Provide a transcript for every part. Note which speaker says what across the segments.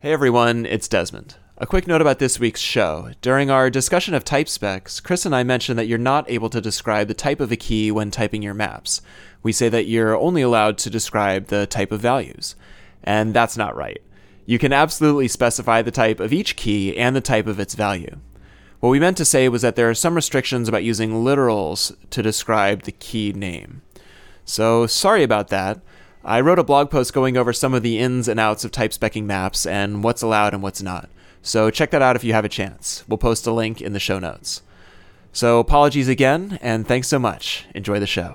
Speaker 1: Hey everyone, it's Desmond. A quick note about this week's show. During our discussion of type specs, Chris and I mentioned that you're not able to describe the type of a key when typing your maps. We say that you're only allowed to describe the type of values. And that's not right. You can absolutely specify the type of each key and the type of its value. What we meant to say was that there are some restrictions about using literals to describe the key name. So, sorry about that. I wrote a blog post going over some of the ins and outs of type specking maps and what's allowed and what's not. So check that out if you have a chance. We'll post a link in the show notes. So apologies again, and thanks so much. Enjoy the show.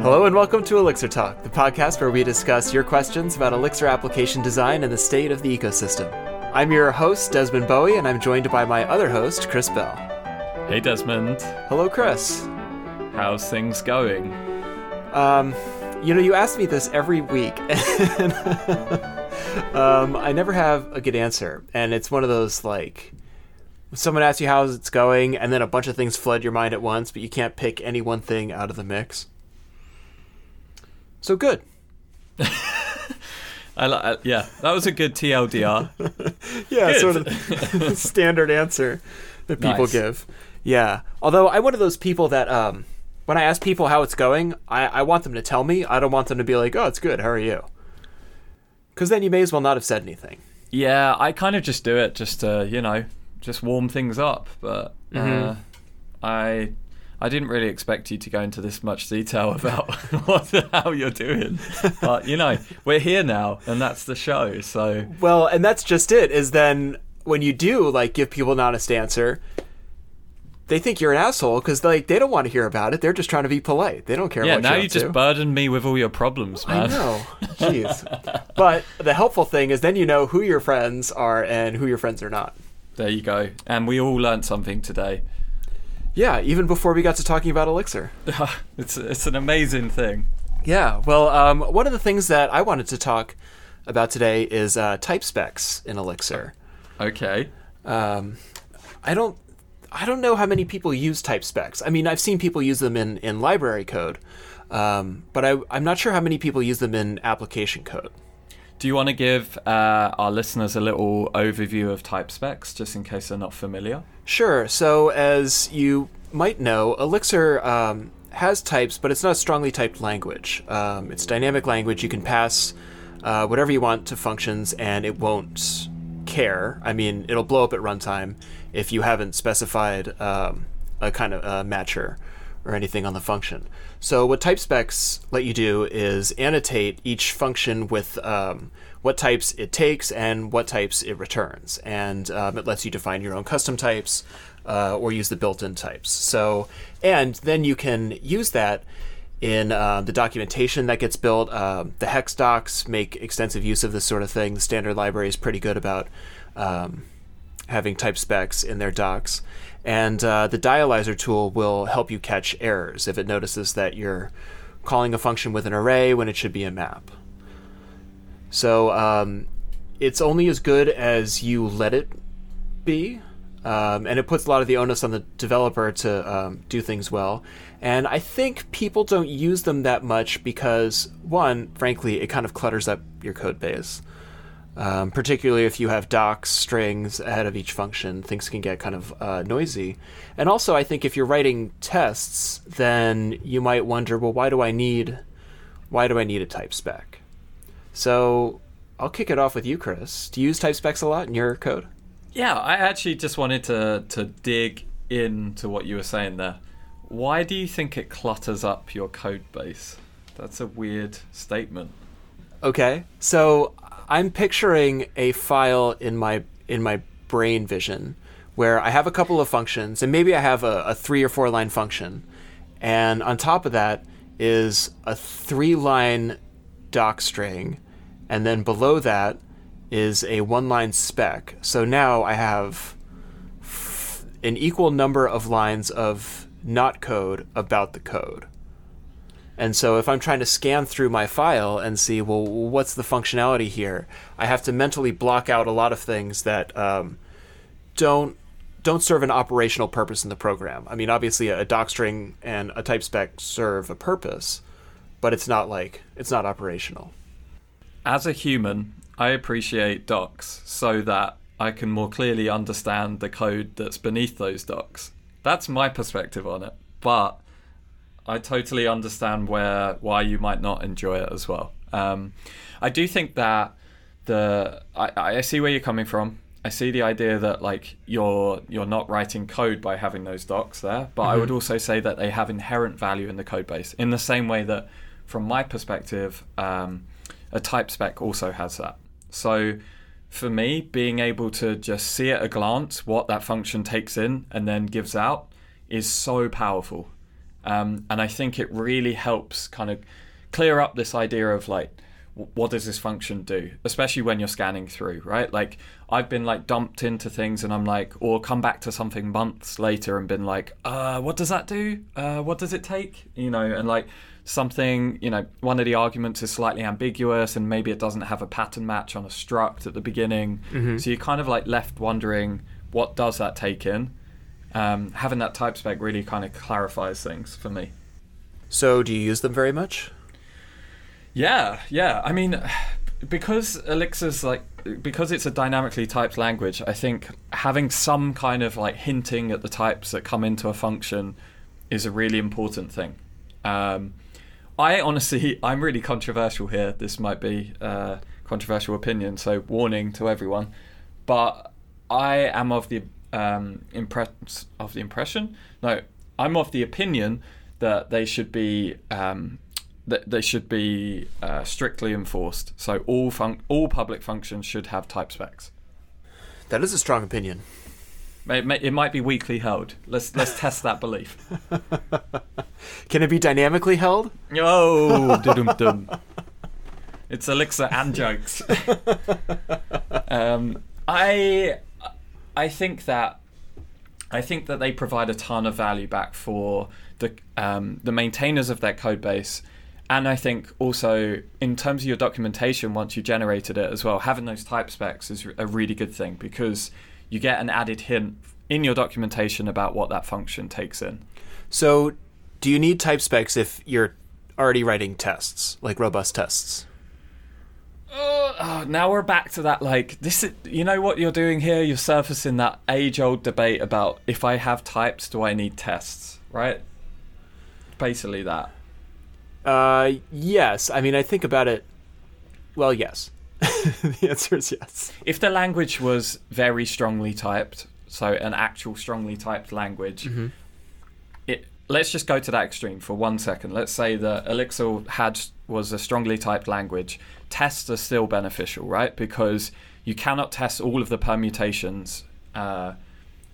Speaker 1: Hello and welcome to Elixir Talk, the podcast where we discuss your questions about Elixir application design and the state of the ecosystem. I'm your host, Desmond Bowie, and I'm joined by my other host, Chris Bell.
Speaker 2: Hey, Desmond.
Speaker 1: Hello, Chris.
Speaker 2: How's things going?
Speaker 1: Um, you know, you ask me this every week, and um, I never have a good answer. And it's one of those like, someone asks you how it's going, and then a bunch of things flood your mind at once, but you can't pick any one thing out of the mix. So good.
Speaker 2: I, li- yeah, that was a good TLDR.
Speaker 1: yeah,
Speaker 2: Good.
Speaker 1: sort of standard answer that people
Speaker 2: Nice.
Speaker 1: give. Yeah. Although I'm one of those people that um, when I ask people how it's going, I, I want them to tell me. I don't want them to be like, "Oh, it's good. How are you?" Because then you may as well not have said anything.
Speaker 2: yeah, I kind of just do it just to, you know, just warm things up. But uh,
Speaker 1: Mhm.
Speaker 2: I I didn't really expect you to go into this much detail about what how you're doing. But, you know, we're here now, and that's the show. So,
Speaker 1: Well, and that's just it. Is then when you do like give people an honest answer, they think you're an asshole because like they don't want to hear about it. They're just trying to be polite. They don't care.
Speaker 2: yeah, now you just
Speaker 1: to.
Speaker 2: burden me with all your problems,
Speaker 1: I know. Jeez. but the helpful thing is then you know who your friends are and who your friends are not.
Speaker 2: There you go. And we all learned something today.
Speaker 1: Yeah, even before we got to talking about Elixir.
Speaker 2: it's it's an amazing thing.
Speaker 1: Yeah, well, um, one of the things that I wanted to talk about today is uh, type specs in Elixir.
Speaker 2: Okay.
Speaker 1: Um, I don't, I don't know how many people use type specs. I mean, I've seen people use them in, in library code, um, but I, I'm not sure how many people use them in application code.
Speaker 2: Do you want to give uh, our listeners a little overview of type specs, just in case they're not familiar?
Speaker 1: Sure. So, as you might know, Elixir um, has types, but it's not a strongly typed language. Um, it's dynamic language. You can pass uh, whatever you want to functions, and it won't care. I mean, it'll blow up at runtime if you haven't specified um, a kind of uh, matcher or anything on the function. So, what type specs let you do is annotate each function with um, what types it takes and what types it returns. And um, it lets you define your own custom types uh, or use the built in types. So, and then you can use that in uh, the documentation that gets built. Um, the hex docs make extensive use of this sort of thing. The standard library is pretty good about um, having type specs in their docs. And uh, the dialyzer tool will help you catch errors if it notices that you're calling a function with an array when it should be a map. So um, it's only as good as you let it be. Um, and it puts a lot of the onus on the developer to um, do things well. And I think people don't use them that much because, one, frankly, it kind of clutters up your code base. Um, particularly if you have docs, strings ahead of each function, things can get kind of uh, noisy. And also, I think if you're writing tests, then you might wonder, well, why do I need, why do I need a type spec? So I'll kick it off with you, Chris. Do you use type specs a lot in your code?
Speaker 2: Yeah, I actually just wanted to to dig into what you were saying there. Why do you think it clutters up your code base? That's a weird statement.
Speaker 1: Okay, so I'm picturing a file in my in my brain vision where I have a couple of functions, and maybe I have a, a three or four line function, and on top of that is a three line doc string, and then below that is a one line spec. So now I have f- an equal number of lines of not code about the code. And so if I'm trying to scan through my file and see, well, what's the functionality here, I have to mentally block out a lot of things that um, don't don't serve an operational purpose in the program. I mean, obviously, a, a docstring and a type spec serve a purpose, but it's not like it's not operational.
Speaker 2: As a human, I appreciate docs so that I can more clearly understand the code that's beneath those docs. That's my perspective on it. But I totally understand where why you might not enjoy it as well. Um, I do think that the I, I see where you're coming from. I see the idea that like you're you're not writing code by having those docs there, but I would also say that they have inherent value in the code base in the same way that, from my perspective, um, a type spec also has that. So for me, being able to just see at a glance what that function takes in and then gives out is so powerful. Um, and I think it really helps kind of clear up this idea of like, what does this function do? Especially when you're scanning through right? Like i've been like dumped into things and i'm like or come back to something months later and been like uh what does that do? Uh what does it take? You know and like something you know one of the arguments is slightly ambiguous and maybe it doesn't have a pattern match on a struct at the beginning. So you're kind of like left wondering what does that take in um, having that type spec really kind of clarifies things for me
Speaker 1: So, do you use them very much?
Speaker 2: Yeah, yeah. I mean, because Elixir's like because it's a dynamically typed language, I think having some kind of like hinting at the types that come into a function is a really important thing. Um, I honestly, I'm really controversial here. This might be a controversial opinion, so warning to everyone. But I am of the um, impress of the impression. No, I'm of the opinion that they should be um, that they should be uh, strictly enforced. So all fun- all public functions should have type specs.
Speaker 1: That is a strong opinion.
Speaker 2: It, may, it might be weakly held. Let's let's test that belief.
Speaker 1: Can it be dynamically held?
Speaker 2: Oh, dum dum. It's Elixir and jokes. um, I I think that I think that they provide a ton of value back for the um, the maintainers of their code base, and I think also in terms of your documentation once you generated it as well, having those type specs is a really good thing because you get an added hint in your documentation about what that function takes in.
Speaker 1: So, do you need type specs if you're already writing tests, like robust tests?
Speaker 2: Oh, now we're back to that. Like this, is, you know what you're doing here. You're surfacing that age-old debate about if I have types, do I need tests? Right? Basically that.
Speaker 1: Uh, yes. I mean, I think about it. Well, yes. the answer is yes.
Speaker 2: If the language was very strongly typed, so an actual strongly typed language, it. Let's just go to that extreme for one second. Let's say that Elixir had was a strongly typed language. Tests are still beneficial, right? Because you cannot test all of the permutations uh,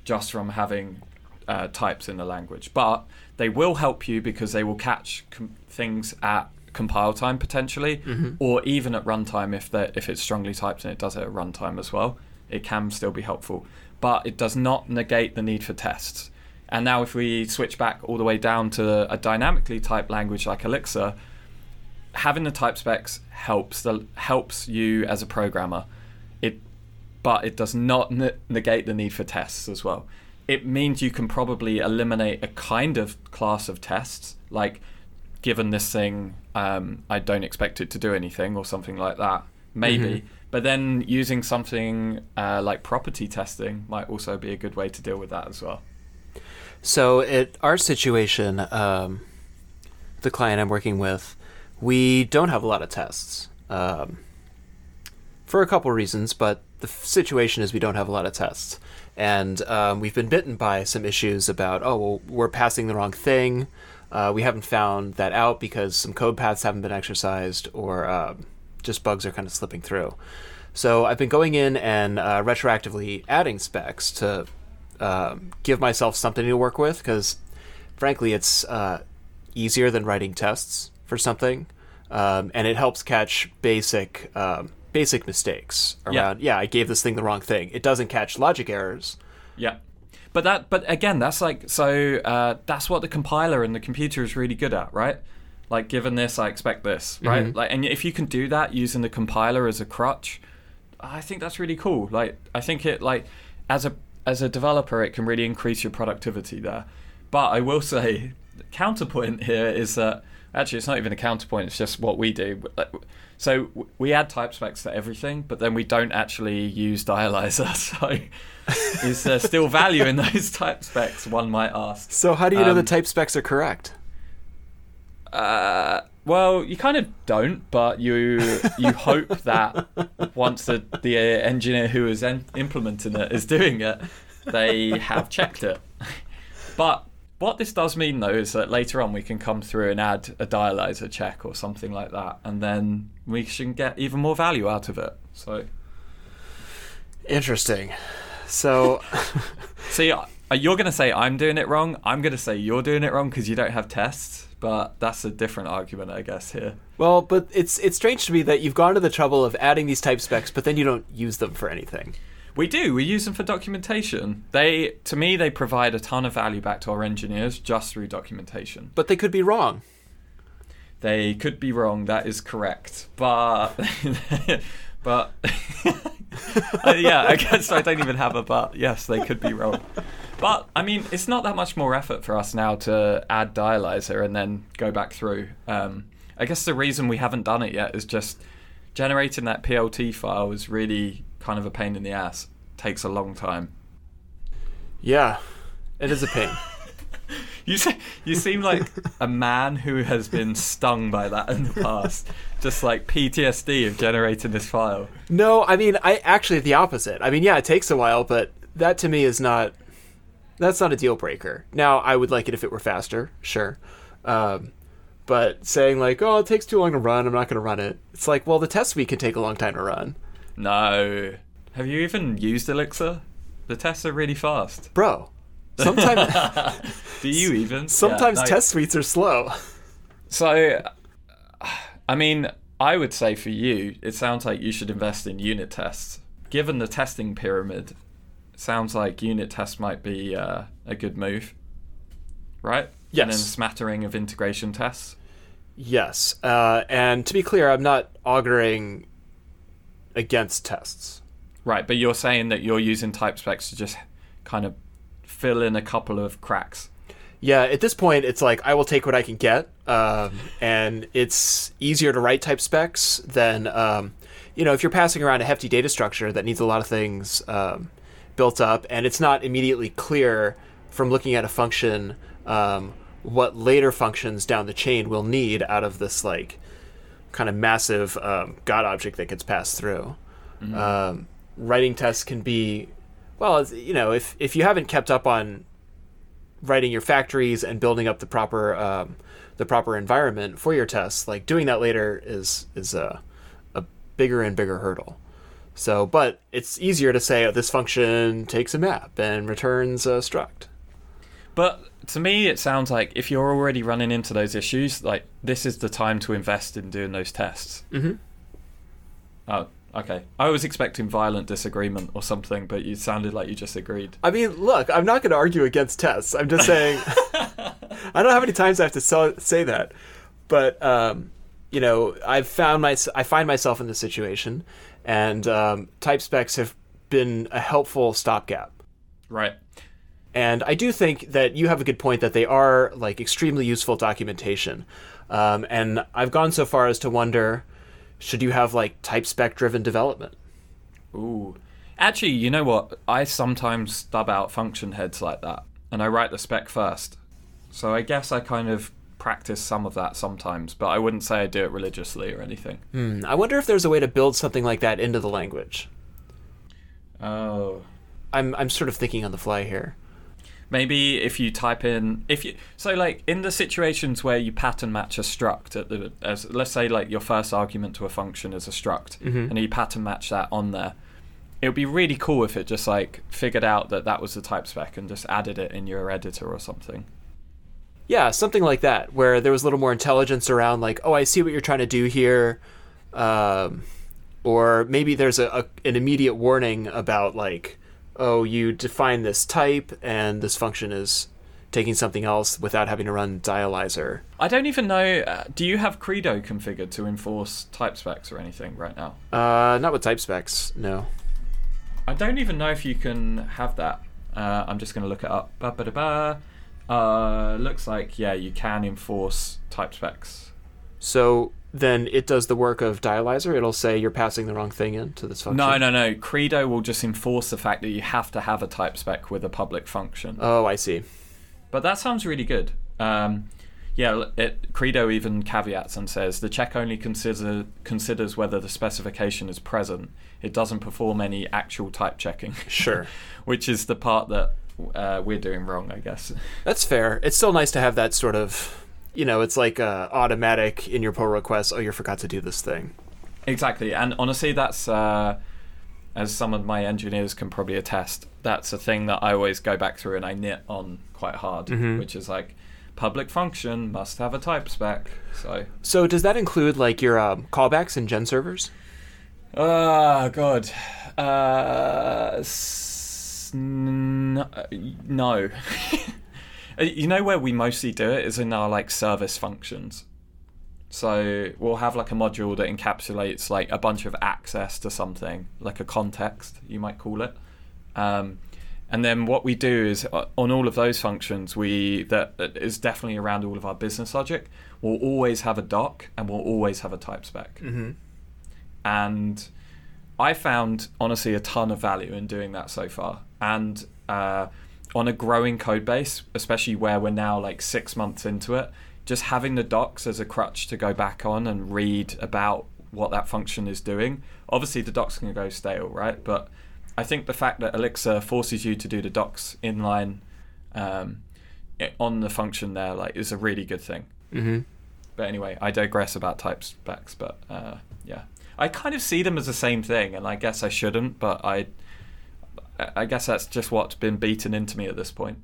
Speaker 2: just from having uh, types in the language, but they will help you because they will catch com- things at compile time potentially, or even at runtime if they if it's strongly typed and it does it at runtime as well. It can still be helpful, but it does not negate the need for tests. And now, if we switch back all the way down to a dynamically typed language like Elixir, having the type specs helps the helps you as a programmer. It, but it does not ne- negate the need for tests as well. It means you can probably eliminate a kind of class of tests, like given this thing, um, I don't expect it to do anything or something like that. Maybe. But then using something uh, like property testing might also be a good way to deal with that as well.
Speaker 1: So, at our situation, um, the client I'm working with, we don't have a lot of tests. Um, for a couple reasons, but the situation is we don't have a lot of tests. And um, we've been bitten by some issues about, oh, well, we're passing the wrong thing. Uh, we haven't found that out because some code paths haven't been exercised, or um, just bugs are kind of slipping through. So I've been going in and uh, retroactively adding specs to um give myself something to work with because, frankly, it's uh, easier than writing tests for something, um, and it helps catch basic um, basic mistakes around. Yeah. I gave this thing the wrong thing. It doesn't catch logic errors.
Speaker 2: Yeah. But that, but again, that's like so. Uh, that's what the compiler and the computer is really good at, right? Like, given this, I expect this, right? Like, and if you can do that using the compiler as a crutch, I think that's really cool. Like, I think it like as a as a developer, it can really increase your productivity there. But I will say, the counterpoint here is that actually it's not even a counterpoint; it's just what we do. So we add type specs to everything, but then we don't actually use dialyzer. So is there still value in those type specs? One might ask.
Speaker 1: So how do you know the type specs are correct?
Speaker 2: Uh, well, you kind of don't, but you you hope that once the the engineer who is en- implementing it is doing it, they have checked it. But what this does mean though is that later on we can come through and add a dialyzer check or something like that, and then we can get even more value out of it. So
Speaker 1: interesting. So,
Speaker 2: see, uh, you're going to say I'm doing it wrong. I'm going to say you're doing it wrong because you don't have tests. But that's a different argument, I guess. Here.
Speaker 1: Well, but it's it's strange to me that you've gone to the trouble of adding these type specs, but then you don't use them for anything.
Speaker 2: We do. We use them for documentation. They, to me, they provide a ton of value back to our engineers just through documentation.
Speaker 1: But they could be wrong.
Speaker 2: They could be wrong. That is correct. But, but, yeah, I guess I don't even have a but. Yes, they could be wrong. But I mean, it's not that much more effort for us now to add dialyzer and then go back through. Um, I guess the reason we haven't done it yet is just generating that PLT file is really kind of a pain in the ass. Takes a long time.
Speaker 1: Yeah, it is a pain.
Speaker 2: you say, you seem like a man who has been stung by that in the past. Just like PTSD of generating this file.
Speaker 1: No, I mean, I actually the opposite. I mean, yeah, it takes a while, but that to me is not that's not a deal breaker. Now, I would like it if it were faster, sure. Um, but saying like, "Oh, it takes too long to run. I'm not going to run it." It's like, well, the test suite can take a long time to run.
Speaker 2: No. Have you even used Elixir? The tests are really fast.
Speaker 1: Bro, sometimes.
Speaker 2: Do you even?
Speaker 1: Sometimes yeah, no. test suites are slow.
Speaker 2: So, I mean, I would say for you, it sounds like you should invest in unit tests. Given the testing pyramid, it sounds like unit tests might be uh, a good move, right?
Speaker 1: Yes.
Speaker 2: And then smattering of integration tests.
Speaker 1: Yes. Uh, and to be clear, I'm not auguring against tests.
Speaker 2: Right, but you're saying that you're using type specs to just kind of fill in a couple of cracks.
Speaker 1: Yeah, at this point, it's like I will take what I can get, um, and it's easier to write type specs than um, you know if you're passing around a hefty data structure that needs a lot of things um, built up, and it's not immediately clear from looking at a function um, what later functions down the chain will need out of this like kind of massive um, God object that gets passed through. Mm-hmm. Um, writing tests can be, well, you know, if if you haven't kept up on writing your factories and building up the proper um, the proper environment for your tests, like doing that later is is a a bigger and bigger hurdle. So, but it's easier to say oh, this function takes a map and returns a struct.
Speaker 2: But to me, it sounds like if you're already running into those issues, like this is the time to invest in doing those tests.
Speaker 1: Mm-hmm.
Speaker 2: Oh, okay. I was expecting violent disagreement or something, but you sounded like you just agreed.
Speaker 1: I mean, look, I'm not going to argue against tests. I'm just saying. I don't know how many times I have to so- say that, but um, you know, I've found my I find myself in this situation, and um, type specs have been a helpful stopgap.
Speaker 2: Right.
Speaker 1: And I do think that you have a good point that they are like extremely useful documentation. Um, and I've gone so far as to wonder should you have like type spec driven development?
Speaker 2: Ooh. Actually, you know what? I sometimes stub out function heads like that and I write the spec first. So I guess I kind of practice some of that sometimes, but I wouldn't say I do it religiously or anything.
Speaker 1: Hmm. I wonder if there's a way to build something like that into the language.
Speaker 2: Oh.
Speaker 1: I'm I'm sort of thinking on the fly here
Speaker 2: maybe if you type in if you so like in the situations where you pattern match a struct at the as let's say like your first argument to a function is a struct
Speaker 1: mm-hmm.
Speaker 2: and you pattern match that on there it would be really cool if it just like figured out that that was the type spec and just added it in your editor or something
Speaker 1: yeah something like that where there was a little more intelligence around like oh i see what you're trying to do here um, or maybe there's a, a an immediate warning about like oh, you define this type and this function is taking something else without having to run dialyzer.
Speaker 2: I don't even know. Uh, do you have Credo configured to enforce type specs or anything right now?
Speaker 1: Uh, not with type specs, no.
Speaker 2: I don't even know if you can have that Uh, I'm just going to look it up. Ba-ba-da-ba. Uh, looks like yeah, you can enforce type specs.
Speaker 1: So then it does the work of dialyzer. It'll say you're passing the wrong thing into this function.
Speaker 2: No, no, no. Credo will just enforce the fact that you have to have a type spec with a public function.
Speaker 1: Oh, I see.
Speaker 2: But that sounds really good. Um, yeah, it, Credo even caveats and says the check only consider, considers whether the specification is present. It doesn't perform any actual type checking.
Speaker 1: Sure.
Speaker 2: Which is the part that uh, we're doing wrong, I guess.
Speaker 1: That's fair. It's still nice to have that sort of, you know, it's like uh, automatic in your pull request. Oh, you forgot to do this thing.
Speaker 2: Exactly, and honestly, that's uh, as some of my engineers can probably attest. That's a thing that I always go back through and I knit on quite hard,
Speaker 1: Mhm.
Speaker 2: which is like public function must have a type spec. So,
Speaker 1: So does that include like your um, callbacks and GenServers?
Speaker 2: oh god, uh, s- n- uh, no. Uh, you know where we mostly do it is in our like service functions. So we'll have like a module that encapsulates like a bunch of access to something, like a context, you might call it. Um, and then what we do is uh, on all of those functions, we that that is definitely around all of our business logic. We'll always have a doc and we'll always have a type spec.
Speaker 1: Mm-hmm.
Speaker 2: And I found honestly a ton of value in doing that so far. And uh, on a growing code base, especially where we're now like six months into it, just having the docs as a crutch to go back on and read about what that function is doing. Obviously, the docs can go stale, right? But I think the fact that Elixir forces you to do the docs inline um, on the function there, like, is a really good thing.
Speaker 1: Mm-hmm.
Speaker 2: But anyway, I digress about type specs. But uh, yeah, I kind of see them as the same thing, and I guess I shouldn't. But I, I guess that's just what's been beaten into me at this point.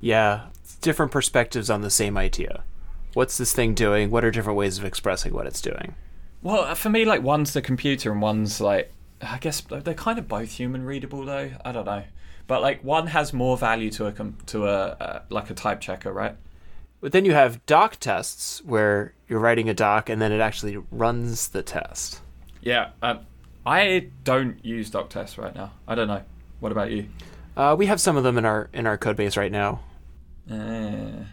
Speaker 1: Yeah, different perspectives on the same idea. What's this thing doing? What are different ways of expressing what it's doing?
Speaker 2: Well, for me, like one's the computer and one's like, I guess they're kind of both human readable though. I don't know, but like one has more value to a com- to a uh, like a type checker, right?
Speaker 1: But then you have doc tests where you're writing a doc and then it actually runs the test.
Speaker 2: Yeah. Um, I don't use doc tests right now. I don't know. What about you?
Speaker 1: Uh, we have some of them in our in our code base right now.
Speaker 2: Uh,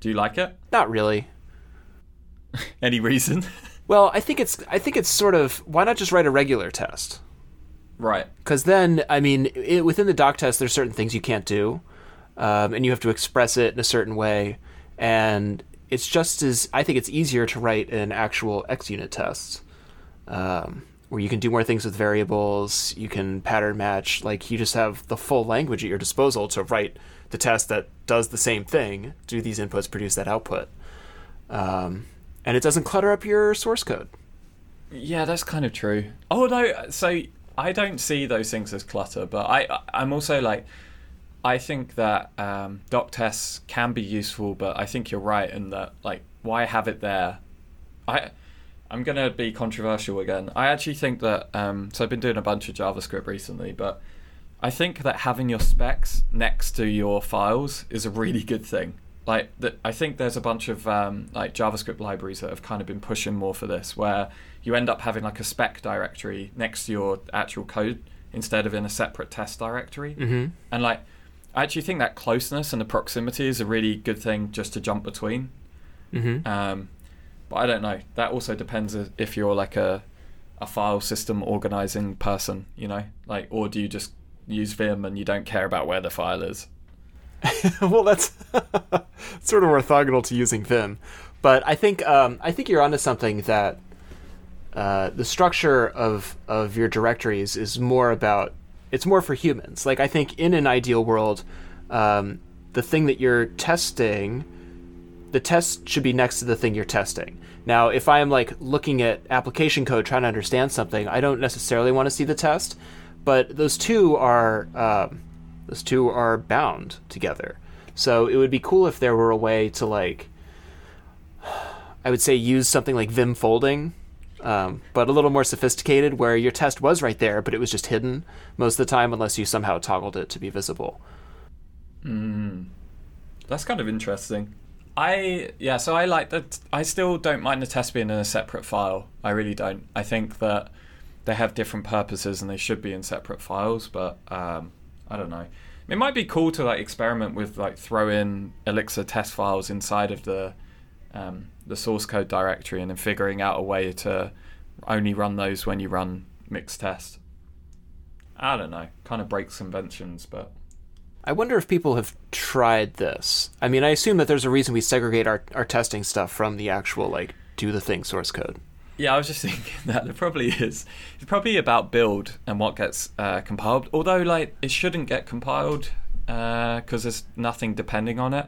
Speaker 2: do you like it?
Speaker 1: Not really.
Speaker 2: Any reason?
Speaker 1: Well, I think it's I think it's sort of why not just write a regular test?
Speaker 2: right.
Speaker 1: Because then, I mean, it, within the doc test, there's certain things you can't do, um, and you have to express it in a certain way. And it's just as I think it's easier to write an actual ExUnit test, um, where you can do more things with variables. You can pattern match. Like you just have the full language at your disposal to write the test that does the same thing, do these inputs, produce that output, um, and it doesn't clutter up your source code.
Speaker 2: Yeah, that's kind of true. Oh no, so I don't see those things as clutter, but I I'm also like I think that um, doc tests can be useful, but I think you're right in that like why have it there? I I'm gonna be controversial again. I actually think that um, so I've been doing a bunch of JavaScript recently, but I think that having your specs next to your files is a really good thing. Like, that, I think there's a bunch of um, like JavaScript libraries that have kind of been pushing more for this, where you end up having like a spec directory next to your actual code instead of in a separate test directory.
Speaker 1: Mm-hmm.
Speaker 2: And like, I actually think that closeness and the proximity is a really good thing just to jump between.
Speaker 1: Mm-hmm.
Speaker 2: Um, but I don't know. That also depends if you're like a a file system organizing person, you know, like, or do you just use Vim and you don't care about where the file is?
Speaker 1: well, that's sort of orthogonal to using Vim, but I think um, I think you're onto something that uh, the structure of of your directories is more about it's more for humans. Like I think in an ideal world, um, the thing that you're testing, the test should be next to the thing you're testing. Now, if I am like looking at application code trying to understand something, I don't necessarily want to see the test, but those two are. Um, those two are bound together. So it would be cool if there were a way to like, I would say use something like Vim folding, um, but a little more sophisticated, where your test was right there, but it was just hidden most of the time, unless you somehow toggled it to be visible.
Speaker 2: Mm. That's kind of interesting. I yeah, so I like that. I still don't mind the test being in a separate file. I really don't. I think that they have different purposes and they should be in separate files. But um, I don't know. It might be cool to like experiment with like throw in Elixir test files inside of the um, the source code directory and then figuring out a way to only run those when you run mixed test. I don't know, kind of breaks conventions, but
Speaker 1: I wonder if people have tried this. I mean, I assume that there's a reason we segregate our, our testing stuff from the actual like do the thing source code.
Speaker 2: Yeah, I was just thinking that there probably is. It's probably about build and what gets uh, compiled. Although, like, it shouldn't get compiled because there's nothing depending on it.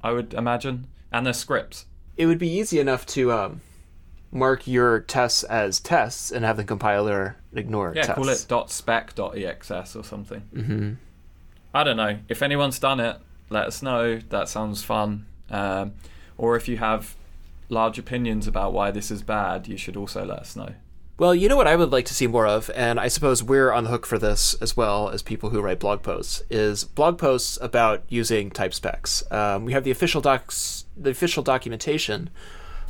Speaker 2: I would imagine, and there's scripts.
Speaker 1: It would be easy enough to um, mark your tests as tests and have the compiler ignore
Speaker 2: Yeah,
Speaker 1: tests.
Speaker 2: call it .spec.exs or something.
Speaker 1: Mm-hmm.
Speaker 2: I don't know. If anyone's done it, let us know. That sounds fun. Um, or if you have large opinions about why this is bad, you should also let us know.
Speaker 1: Well, you know what I would like to see more of, and I suppose we're on the hook for this as well as people who write blog posts, is blog posts about using type specs. Um, we have the official docs, the official documentation,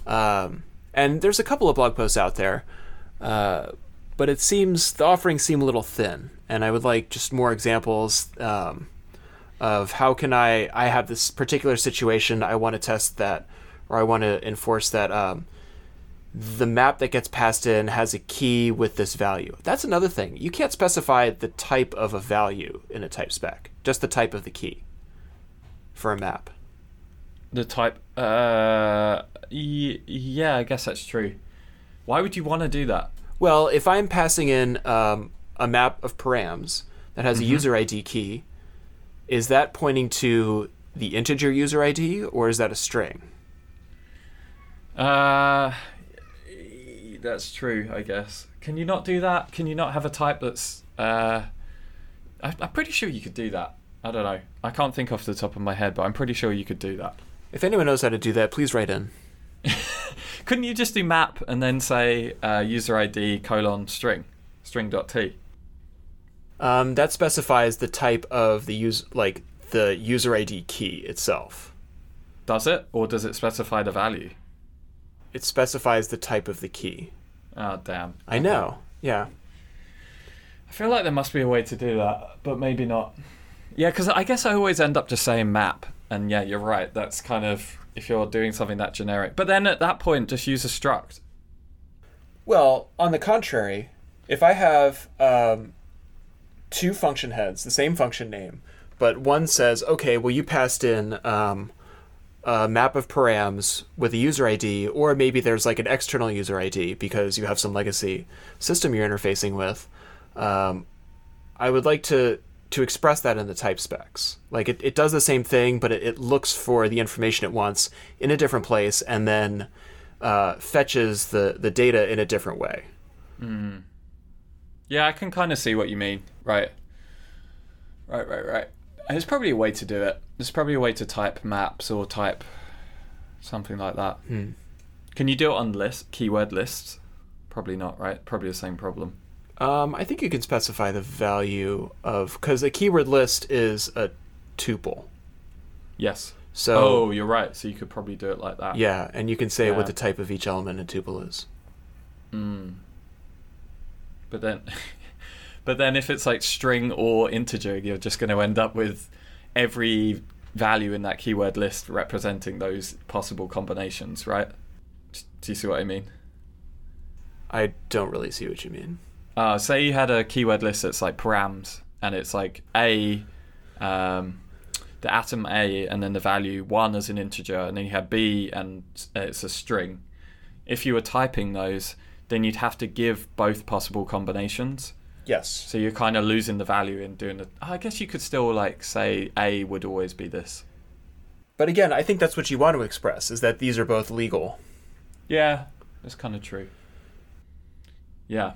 Speaker 1: um, and there's a couple of blog posts out there, uh, but it seems the offerings seem a little thin, and I would like just more examples um, of how can I I have this particular situation I want to test that, or I want to enforce that. Um, the map that gets passed in has a key with this value. That's another thing. You can't specify the type of a value in a type spec, just the type of the key for a map.
Speaker 2: The type, uh, y- yeah, I guess that's true. Why would you want to do that?
Speaker 1: Well, if I'm passing in um, a map of params that has a user ID key, is that pointing to the integer user ID or is that a string?
Speaker 2: Uh, that's true, I guess. Can you not do that? Can you not have a type that's? Uh, I, I'm pretty sure you could do that. I don't know. I can't think off the top of my head, but I'm pretty sure you could do that.
Speaker 1: If anyone knows how to do that, please write in.
Speaker 2: Couldn't you just do map and then say uh, user ID colon string string string.t?
Speaker 1: Um, that specifies the type of the use, like the user ID key itself.
Speaker 2: Does it, or does it specify the value?
Speaker 1: It specifies the type of the key.
Speaker 2: Oh damn!
Speaker 1: I know. Yeah.
Speaker 2: I feel like there must be a way to do that, but maybe not. Yeah, because I guess I always end up just saying map, and yeah, you're right. That's kind of if you're doing something that generic. But then at that point, just use a struct.
Speaker 1: Well, on the contrary, if I have um, two function heads, the same function name, but one says, okay, well, you passed in um, a map of params with a user ID, or maybe there's like an external user ID because you have some legacy system you're interfacing with. Um, I would like to to express that in the type specs. Like it, it does the same thing, but it, it looks for the information it wants in a different place and then uh, fetches the, the data in a different way.
Speaker 2: Yeah, I can kind of see what you mean. Right. Right, right, right. There's probably a way to do it. There's probably a way to type maps or type something like that. Can you do it on list keyword lists? Probably not, right? Probably the same problem.
Speaker 1: Um, I think you can specify the value of because a keyword list is a tuple.
Speaker 2: Yes.
Speaker 1: So
Speaker 2: oh, you're right. So you could probably do it like that.
Speaker 1: yeah, and you can say
Speaker 2: Yeah.
Speaker 1: what the type of each element in tuple is.
Speaker 2: Mm. But then, but then if it's like string or integer, you're just going to end up with every value in that keyword list representing those possible combinations, right? Do you see what I mean?
Speaker 1: I don't really see what you mean.
Speaker 2: Uh, say you had a keyword list that's like params, and it's like a, um, the atom A, and then the value one as an integer, and then you have B, and it's a string. If you were typing those, then you'd have to give both possible combinations.
Speaker 1: Yes.
Speaker 2: So you're kind of losing the value in doing the. I guess you could still like say A would always be this.
Speaker 1: But again, I think that's what you want to express is that these are both legal.
Speaker 2: Yeah, that's kind of true. Yeah.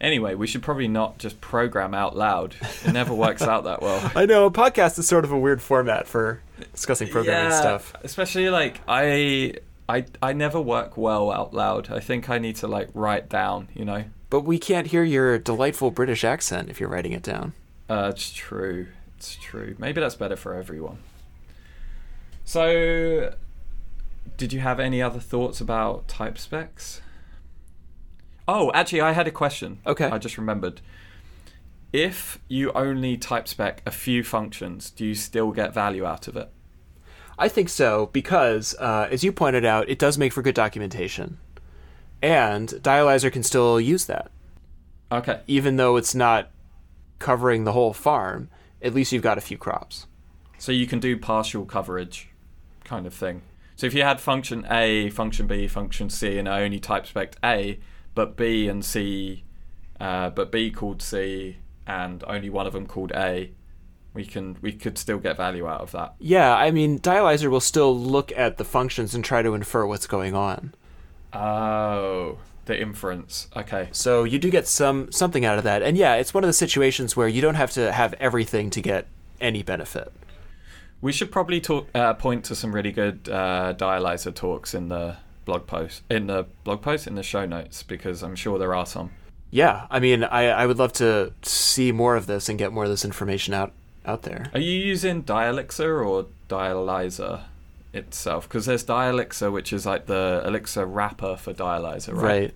Speaker 2: Anyway, we should probably not just program out loud. It never works out that well.
Speaker 1: I know a podcast is sort of a weird format for discussing programming
Speaker 2: Yeah,
Speaker 1: stuff.
Speaker 2: Especially like I I I never work well out loud. I think I need to like write down, you know.
Speaker 1: But we can't hear your delightful British accent if you're writing it down.
Speaker 2: Uh, it's true. It's true. Maybe that's better for everyone. So, did you have any other thoughts about type specs? Oh, actually, I had a question.
Speaker 1: Okay.
Speaker 2: I just remembered. if you only type spec a few functions, do you still get value out of it?
Speaker 1: I think so because, uh, as you pointed out, it does make for good documentation, and Dialyzer can still use that,
Speaker 2: Okay.
Speaker 1: even though it's not covering the whole farm. At least you've got a few crops.
Speaker 2: So you can do partial coverage kind of thing. So if you had function A, function B, function C, and I only type spec A, but B and C, uh, but B called C, and only one of them called A, we can we could still get value out of that.
Speaker 1: Yeah, I mean, Dialyzer will still look at the functions and try to infer what's going on.
Speaker 2: Oh, the inference. Okay.
Speaker 1: So you do get some something out of that. And yeah, it's one of the situations where you don't have to have everything to get any benefit.
Speaker 2: We should probably talk, uh, point to some really good uh, dialyzer talks in the blog post, in the blog post, in the show notes, because I'm sure there are some.
Speaker 1: Yeah, I mean, I, I would love to see more of this and get more of this information out out there.
Speaker 2: Are you using Dialyxir or Dialyzer itself? Because there's Dialyxir, which is like the Elixir wrapper for Dialyzer, right?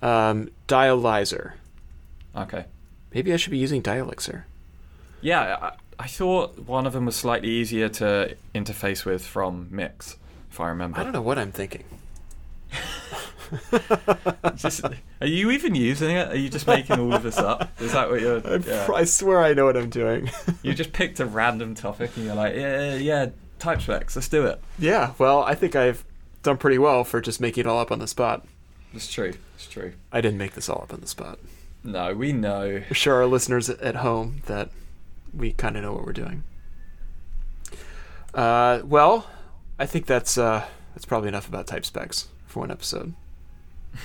Speaker 1: Right. Um, Dialyzer.
Speaker 2: Okay.
Speaker 1: Maybe I should be using Dialyxir.
Speaker 2: Yeah, I, I thought one of them was slightly easier to interface with from Mix, if I remember.
Speaker 1: I don't know what I'm thinking.
Speaker 2: Just, are you even using it? Are you just making all of this up? Is that what you're?
Speaker 1: I,
Speaker 2: yeah.
Speaker 1: I swear I know what I'm doing.
Speaker 2: You just picked a random topic and you're like, yeah, yeah, yeah, type specs, let's do it.
Speaker 1: yeah, well, I think I've done pretty well for just making it all up on the spot.
Speaker 2: It's true. It's true.
Speaker 1: I didn't make this all up on the spot.
Speaker 2: No, we know.
Speaker 1: Show our listeners at home that we kind of know what we're doing. Uh, well, I think that's uh, that's probably enough about type specs for one episode.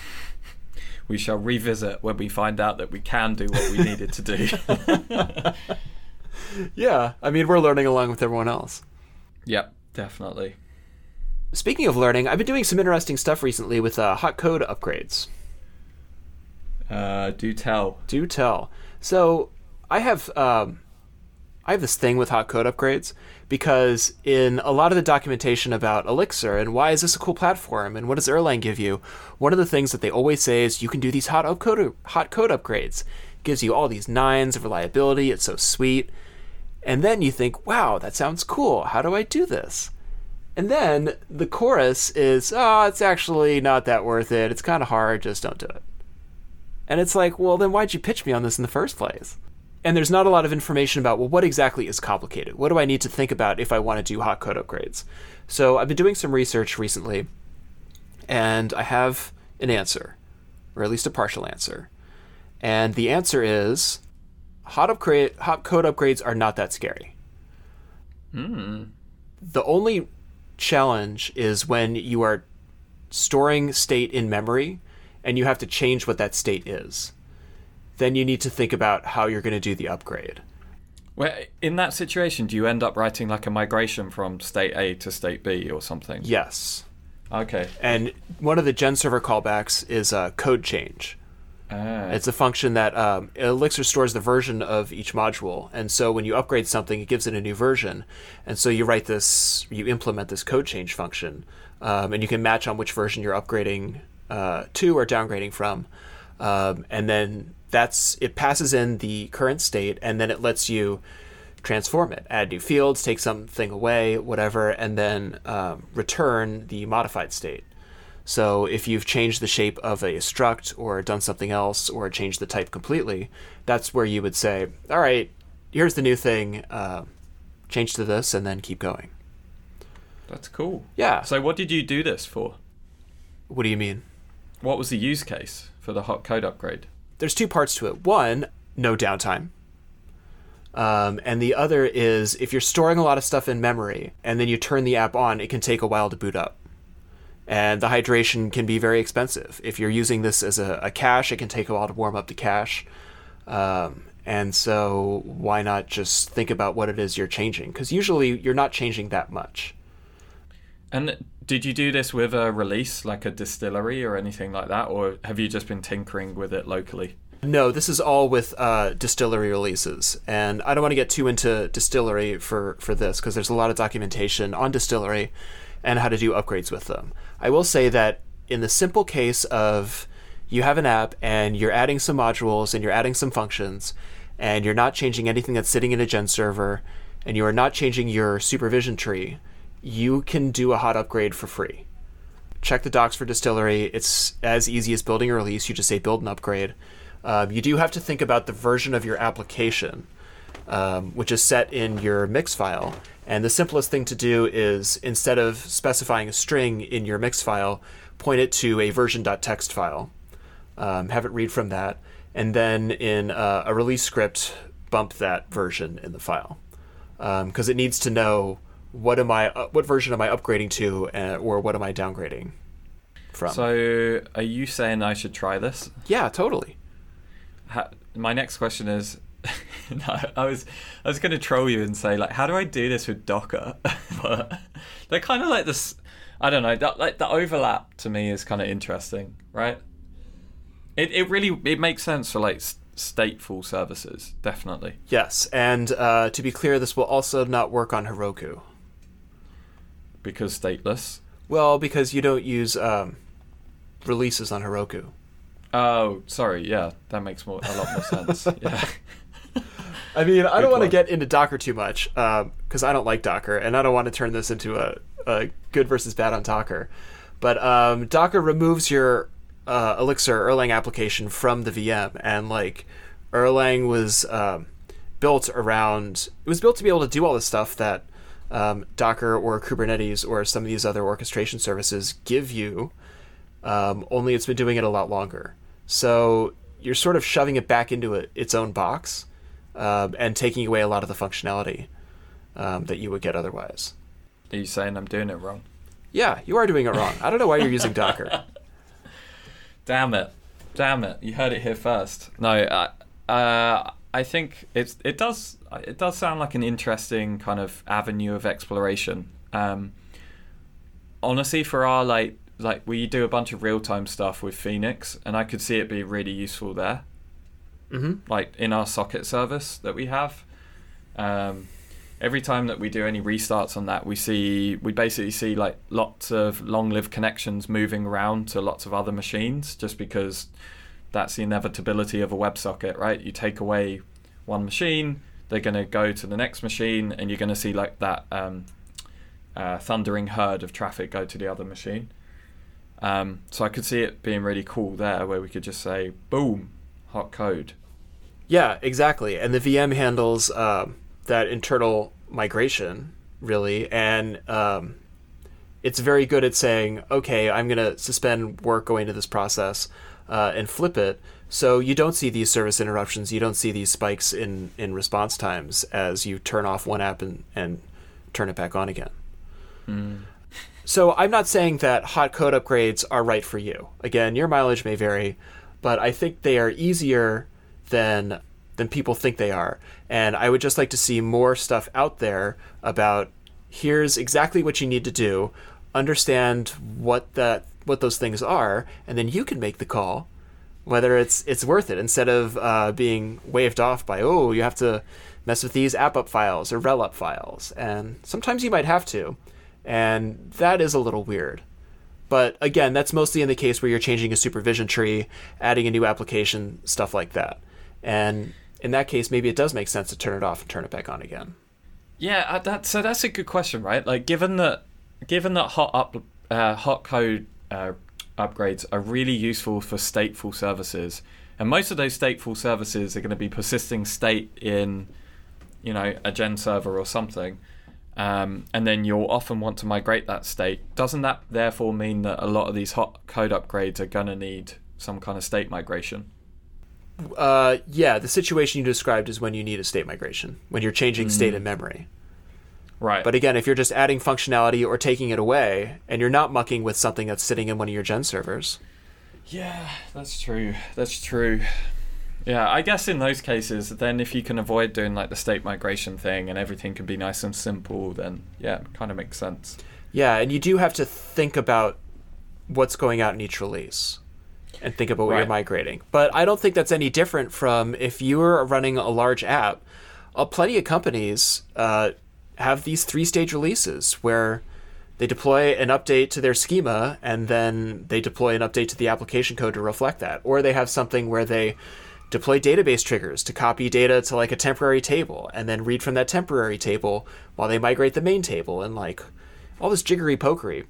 Speaker 2: We shall revisit when we find out that we can do what we needed to do.
Speaker 1: Yeah, I mean we're learning along with everyone else.
Speaker 2: yep, definitely.
Speaker 1: Speaking of learning, I've been doing some interesting stuff recently with uh, hot code upgrades.
Speaker 2: Uh, do tell.
Speaker 1: Do tell. So I have um, I have this thing with hot code upgrades because in a lot of the documentation about Elixir and why is this a cool platform and what does Erlang give you, one of the things that they always say is you can do these hot code hot code upgrades. It gives you all these nines of reliability. It's so sweet. And then you think, wow, that sounds cool. How do I do this? And then the chorus is, oh, it's actually not that worth it. It's kind of hard. Just don't do it. And it's like, well, then why'd you pitch me on this in the first place? And there's not a lot of information about, well, what exactly is complicated? What do I need to think about if I want to do hot code upgrades? So I've been doing some research recently, and I have an answer, or at least a partial answer. And the answer is hot, upgrade, hot code upgrades are not that scary.
Speaker 2: Hmm.
Speaker 1: The only challenge is when you are storing state in memory and you have to change what that state is. Then you need to think about how you're going to do the upgrade.
Speaker 2: Well, in that situation, do you end up writing like a migration from state A to state B or something?
Speaker 1: Yes.
Speaker 2: Okay.
Speaker 1: And one of the GenServer callbacks is a code change.
Speaker 2: Ah.
Speaker 1: It's a function that um, Elixir stores the version of each module, and so when you upgrade something, it gives it a new version. And so you write this, you implement this code change function, um, and you can match on which version you're upgrading uh, to or downgrading from, um, and then that's it passes in the current state, and then it lets you transform it, add new fields, take something away, whatever, and then um, return the modified state. So if you've changed the shape of a struct or done something else or changed the type completely, that's where you would say, all right, here's the new thing, uh, change to this, and then keep going.
Speaker 2: That's cool.
Speaker 1: Yeah.
Speaker 2: So, what did you do this for?
Speaker 1: What do you mean?
Speaker 2: What was the use case for the hot code upgrade?
Speaker 1: There's two parts to it. One, no downtime. Um, and the other is if you're storing a lot of stuff in memory and then you turn the app on, it can take a while to boot up. And the hydration can be very expensive. If you're using this as a, a cache, it can take a while to warm up the cache. Um, and so, why not just think about what it is you're changing? Because usually you're not changing that much.
Speaker 2: And did you do this with a release, like a distillery or anything like that, or have you just been tinkering with it locally?
Speaker 1: No, this is all with uh, distillery releases, and I don't want to get too into distillery for for this because there's a lot of documentation on distillery and how to do upgrades with them. I will say that in the simple case of you have an app and you're adding some modules and you're adding some functions, and you're not changing anything that's sitting in a GenServer, and you are not changing your supervision tree, you can do a hot upgrade for free. Check the docs for distillery. It's as easy as building a release. You just say build an upgrade. Um, you do have to think about the version of your application, um, which is set in your mix file. And the simplest thing to do is instead of specifying a string in your mix file, point it to a version.txt file. Um, have it read from that, and then in uh, a release script, bump that version in the file because um, it needs to know what am I, uh, what version am I upgrading to, uh, or what am I downgrading from.
Speaker 2: So, are you saying I should try this?
Speaker 1: Yeah, totally.
Speaker 2: How, my next question is, no, I was I was going to troll you and say like, how do I do this with Docker? but they're kind of like this. I don't know. That, like the overlap to me is kind of interesting, right? It it really it makes sense for like stateful services, definitely.
Speaker 1: Yes, and uh, to be clear, this will also not work on Heroku
Speaker 2: because stateless.
Speaker 1: Well, because you don't use um, releases on Heroku.
Speaker 2: Oh, sorry. Yeah, that makes more a lot more sense. Yeah.
Speaker 1: I mean, I don't want to get into Docker too much because um, I don't like Docker, and I don't want to turn this into a, a good versus bad on Docker. But um, Docker removes your uh, Elixir Erlang application from the VM, and like Erlang was um, built around, it was built to be able to do all the stuff that um, Docker or Kubernetes or some of these other orchestration services give you. Um, only it's been doing it a lot longer. So you're sort of shoving it back into a, its own box um, and taking away a lot of the functionality um, that you would get otherwise.
Speaker 2: Are you saying I'm doing it wrong?
Speaker 1: Yeah, you are doing it wrong. I don't know why you're using Docker.
Speaker 2: Damn it. Damn it. You heard it here first. No, I, uh, I think it's it does it does sound like an interesting kind of avenue of exploration. Um, honestly, for our like like we do a bunch of real time stuff with Phoenix, and I could see it be really useful there
Speaker 1: mm-hmm.
Speaker 2: like in our socket service that we have. Um, every time that we do any restarts on that, we see we basically see like lots of long-lived connections moving around to lots of other machines, just because that's the inevitability of a WebSocket, right? You take away one machine, they're going to go to the next machine, and you're going to see like that um, uh, thundering herd of traffic go to the other machine. Um, so I could see it being really cool there, where we could just say, boom, hot code.
Speaker 1: Yeah, exactly. And the VM handles um, that internal migration really, and um, it's very good at saying, okay, I'm going to suspend work going to this process uh, and flip it. So you don't see these service interruptions. You don't see these spikes in, in response times as you turn off one app and, and turn it back on again.
Speaker 2: Mm.
Speaker 1: So I'm not saying that hot code upgrades are right for you. Again, your mileage may vary, but I think they are easier than than people think they are. And I would just like to see more stuff out there about here's exactly what you need to do, understand what that what those things are, and then you can make the call whether it's it's worth it instead of uh, being waved off by oh you have to mess with these appup files or relup files, and sometimes you might have to, and that is a little weird. But again, that's mostly in the case where you're changing a supervision tree, adding a new application, stuff like that. And in that case, maybe it does make sense to turn it off and turn it back on again.
Speaker 2: Yeah, uh, that, so that's a good question, right? Like, given that, given that hot up, uh, hot code uh, upgrades are really useful for stateful services, and most of those stateful services are going to be persisting state in, you know, a GenServer or something um, and then you'll often want to migrate that state. Doesn't that therefore mean that a lot of these hot code upgrades are going to need some kind of state migration?
Speaker 1: Uh, yeah, the situation you described is when you need a state migration, when you're changing mm. state in memory.
Speaker 2: Right.
Speaker 1: But again, if you're just adding functionality or taking it away, and you're not mucking with something that's sitting in one of your gen servers.
Speaker 2: Yeah, that's true. That's true. Yeah, I guess in those cases, then if you can avoid doing like the state migration thing and everything can be nice and simple, then yeah, it kind of makes sense.
Speaker 1: Yeah, and you do have to think about what's going out in each release and think about what right. you're migrating. But I don't think that's any different from if you're running a large app. Uh, plenty of companies uh, have these three stage releases where they deploy an update to their schema and then they deploy an update to the application code to reflect that. Or they have something where they deploy database triggers to copy data to like a temporary table and then read from that temporary table while they migrate the main table and like all this jiggery pokery,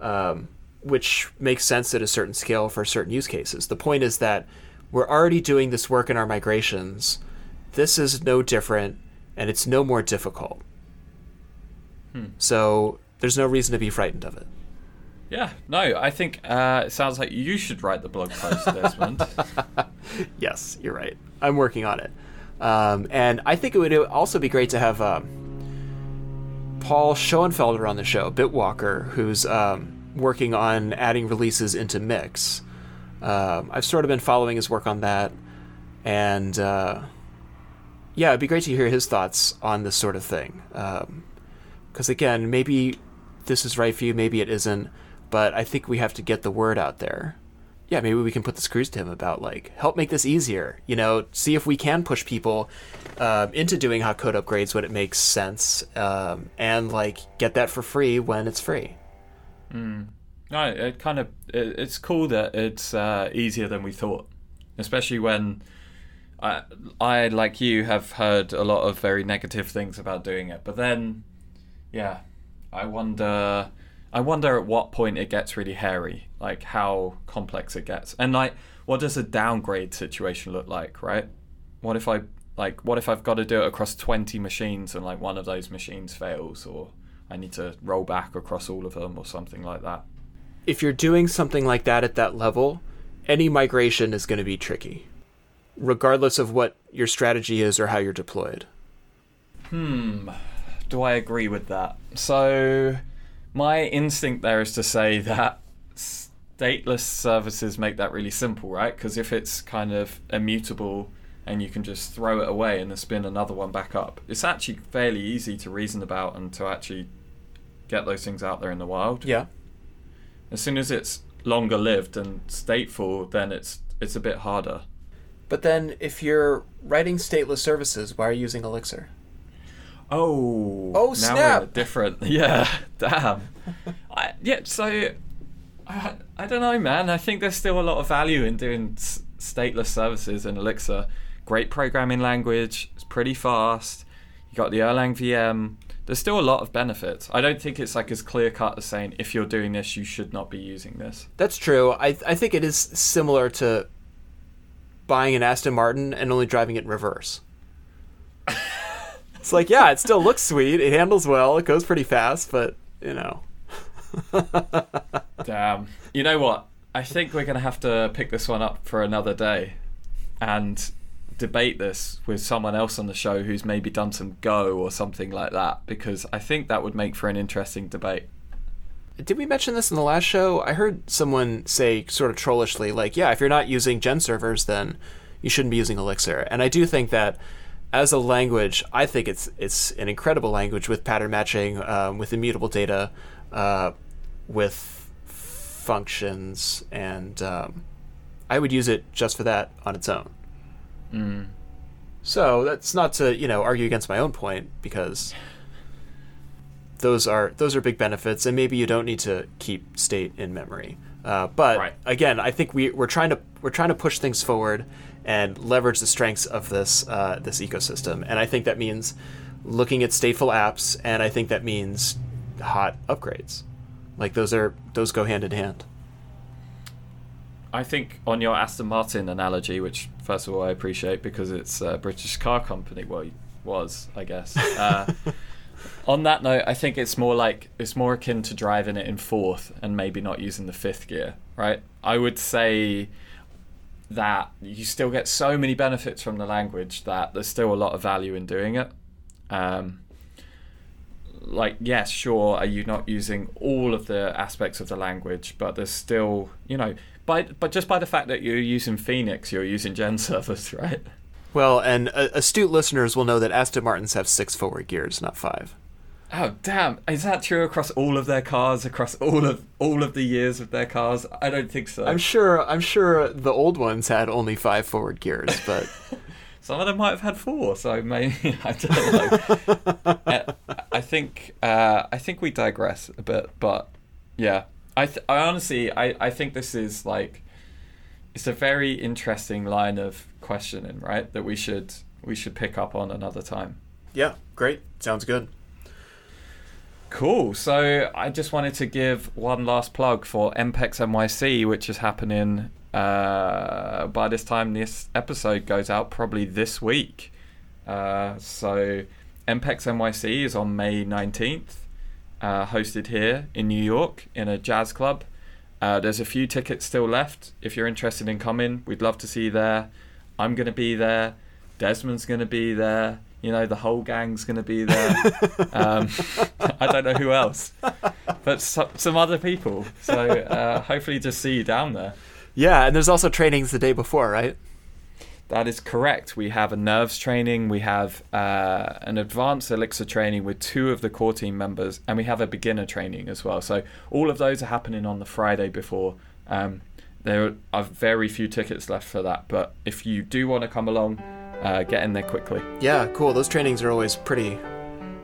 Speaker 1: um, which makes sense at a certain scale for certain use cases. The point is that we're already doing this work in our migrations. This is no different and it's no more difficult. Hmm. So there's no reason to be frightened of it.
Speaker 2: Yeah, no, I think uh, it sounds like you should write the blog post, Desmond.
Speaker 1: yes, you're right. I'm working on it. Um, and I think it would also be great to have um, Paul Schoenfelder on the show, Bitwalker, who's um, working on adding releases into Mix. Um, I've sort of been following his work on that. And uh, yeah, it'd be great to hear his thoughts on this sort of thing. Because again, maybe this is right for you, maybe it isn't but I think we have to get the word out there. Yeah, maybe we can put the screws to him about like help make this easier. You know, see if we can push people uh, into doing hot code upgrades when it makes sense, um, and like get that for free when it's free.
Speaker 2: Mm. No, it kind of it, it's cool that it's uh, easier than we thought, especially when I, I like you have heard a lot of very negative things about doing it. But then, yeah, I wonder I wonder at what point it gets really hairy, like how complex it gets, and like what does a downgrade situation look like, right? What if I like what if I've got to do it across 20 machines and like one of those machines fails or I need to roll back across all of them or something like that.
Speaker 1: If you're doing something like that at that level, any migration is going to be tricky, regardless of what your strategy is or how you're deployed.
Speaker 2: Hmm. Do I agree with that? So my instinct there is to say that stateless services make that really simple, right? Because if it's kind of immutable and you can just throw it away and then spin another one back up, it's actually fairly easy to reason about and to actually get those things out there in the wild.
Speaker 1: Yeah.
Speaker 2: As soon as it's longer lived and stateful, then it's it's a bit harder.
Speaker 1: But then if you're writing stateless services, why are you using Elixir?
Speaker 2: Oh,
Speaker 1: oh now snap! We're
Speaker 2: different, yeah. Damn. I, yeah. So, I, I don't know, man. I think there's still a lot of value in doing s- stateless services in Elixir. Great programming language. It's pretty fast. You got the Erlang VM. There's still a lot of benefits. I don't think it's like as clear cut as saying if you're doing this, you should not be using this.
Speaker 1: That's true. I I think it is similar to buying an Aston Martin and only driving it in reverse. It's like, yeah, it still looks sweet. It handles well. It goes pretty fast, but you know.
Speaker 2: Damn. You know what? I think we're going to have to pick this one up for another day and debate this with someone else on the show who's maybe done some Go or something like that because I think that would make for an interesting debate.
Speaker 1: Did we mention this in the last show? I heard someone say sort of trollishly, like, yeah, if you're not using GenServers, then you shouldn't be using Elixir. And I do think that as a language, I think it's it's an incredible language with pattern matching, um, with immutable data, uh, with functions, and um, I would use it just for that on its own.
Speaker 2: Mm.
Speaker 1: So that's not to you know argue against my own point because those are those are big benefits, and maybe you don't need to keep state in memory. Uh, but right. again, I think we we're trying to we're trying to push things forward and leverage the strengths of this uh, this ecosystem. And I think that means looking at stateful apps, and I think that means hot upgrades. Like those are those go hand in hand.
Speaker 2: I think on your Aston Martin analogy, which first of all I appreciate because it's a British car company. Well, was I guess. Uh, on that note, I think it's more like it's more akin to driving it in fourth and maybe not using the fifth gear, right? I would say that you still get so many benefits from the language that there's still a lot of value in doing it. Um, like, yes, sure, are you not using all of the aspects of the language, but there's still, you know, by but just by the fact that you're using Phoenix, you're using gen servers, right?
Speaker 1: Well, and uh, astute listeners will know that Aston Martins have six forward gears, not five.
Speaker 2: Oh damn! Is that true across all of their cars, across all of all of the years of their cars? I don't think so.
Speaker 1: I'm sure. I'm sure the old ones had only five forward gears, but
Speaker 2: some of them might have had four. So maybe I don't know. I, I think uh, I think we digress a bit, but yeah, I th- I honestly I I think this is like it's a very interesting line of questioning, right? That we should we should pick up on another time.
Speaker 1: Yeah, great. Sounds good.
Speaker 2: Cool. So I just wanted to give one last plug for EMPEX NYC, which is happening uh, by this time this episode goes out, probably this week. Uh, so EMPEX NYC is on May 19th, uh, hosted here in New York in a jazz club. Uh, there's a few tickets still left. If you're interested in coming, we'd love to see you there. I'm going to be there. Desmond's going to be there. You know, the whole gang's going to be there. um, I don't know who else, but so, some other people. So uh, hopefully, just see you down there.
Speaker 1: Yeah, and there's also trainings the day before, right?
Speaker 2: That is correct. We have a nerves training, we have uh, an advanced elixir training with two of the core team members, and we have a beginner training as well. So all of those are happening on the Friday before. Um, there are very few tickets left for that, but if you do want to come along, uh, get in there quickly.
Speaker 1: Yeah, cool. Those trainings are always pretty,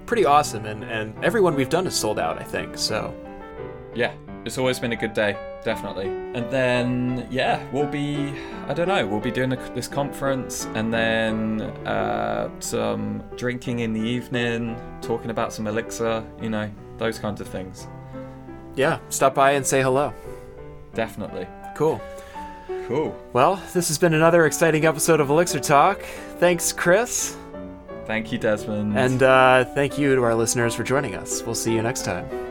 Speaker 1: pretty awesome, and and everyone we've done is sold out. I think so.
Speaker 2: Yeah, it's always been a good day, definitely. And then, yeah, we'll be, I don't know, we'll be doing a, this conference and then uh, some drinking in the evening, talking about some elixir, you know, those kinds of things.
Speaker 1: Yeah, stop by and say hello.
Speaker 2: Definitely.
Speaker 1: Cool.
Speaker 2: Cool.
Speaker 1: Well, this has been another exciting episode of Elixir Talk. Thanks, Chris.
Speaker 2: Thank you, Desmond.
Speaker 1: And uh, thank you to our listeners for joining us. We'll see you next time.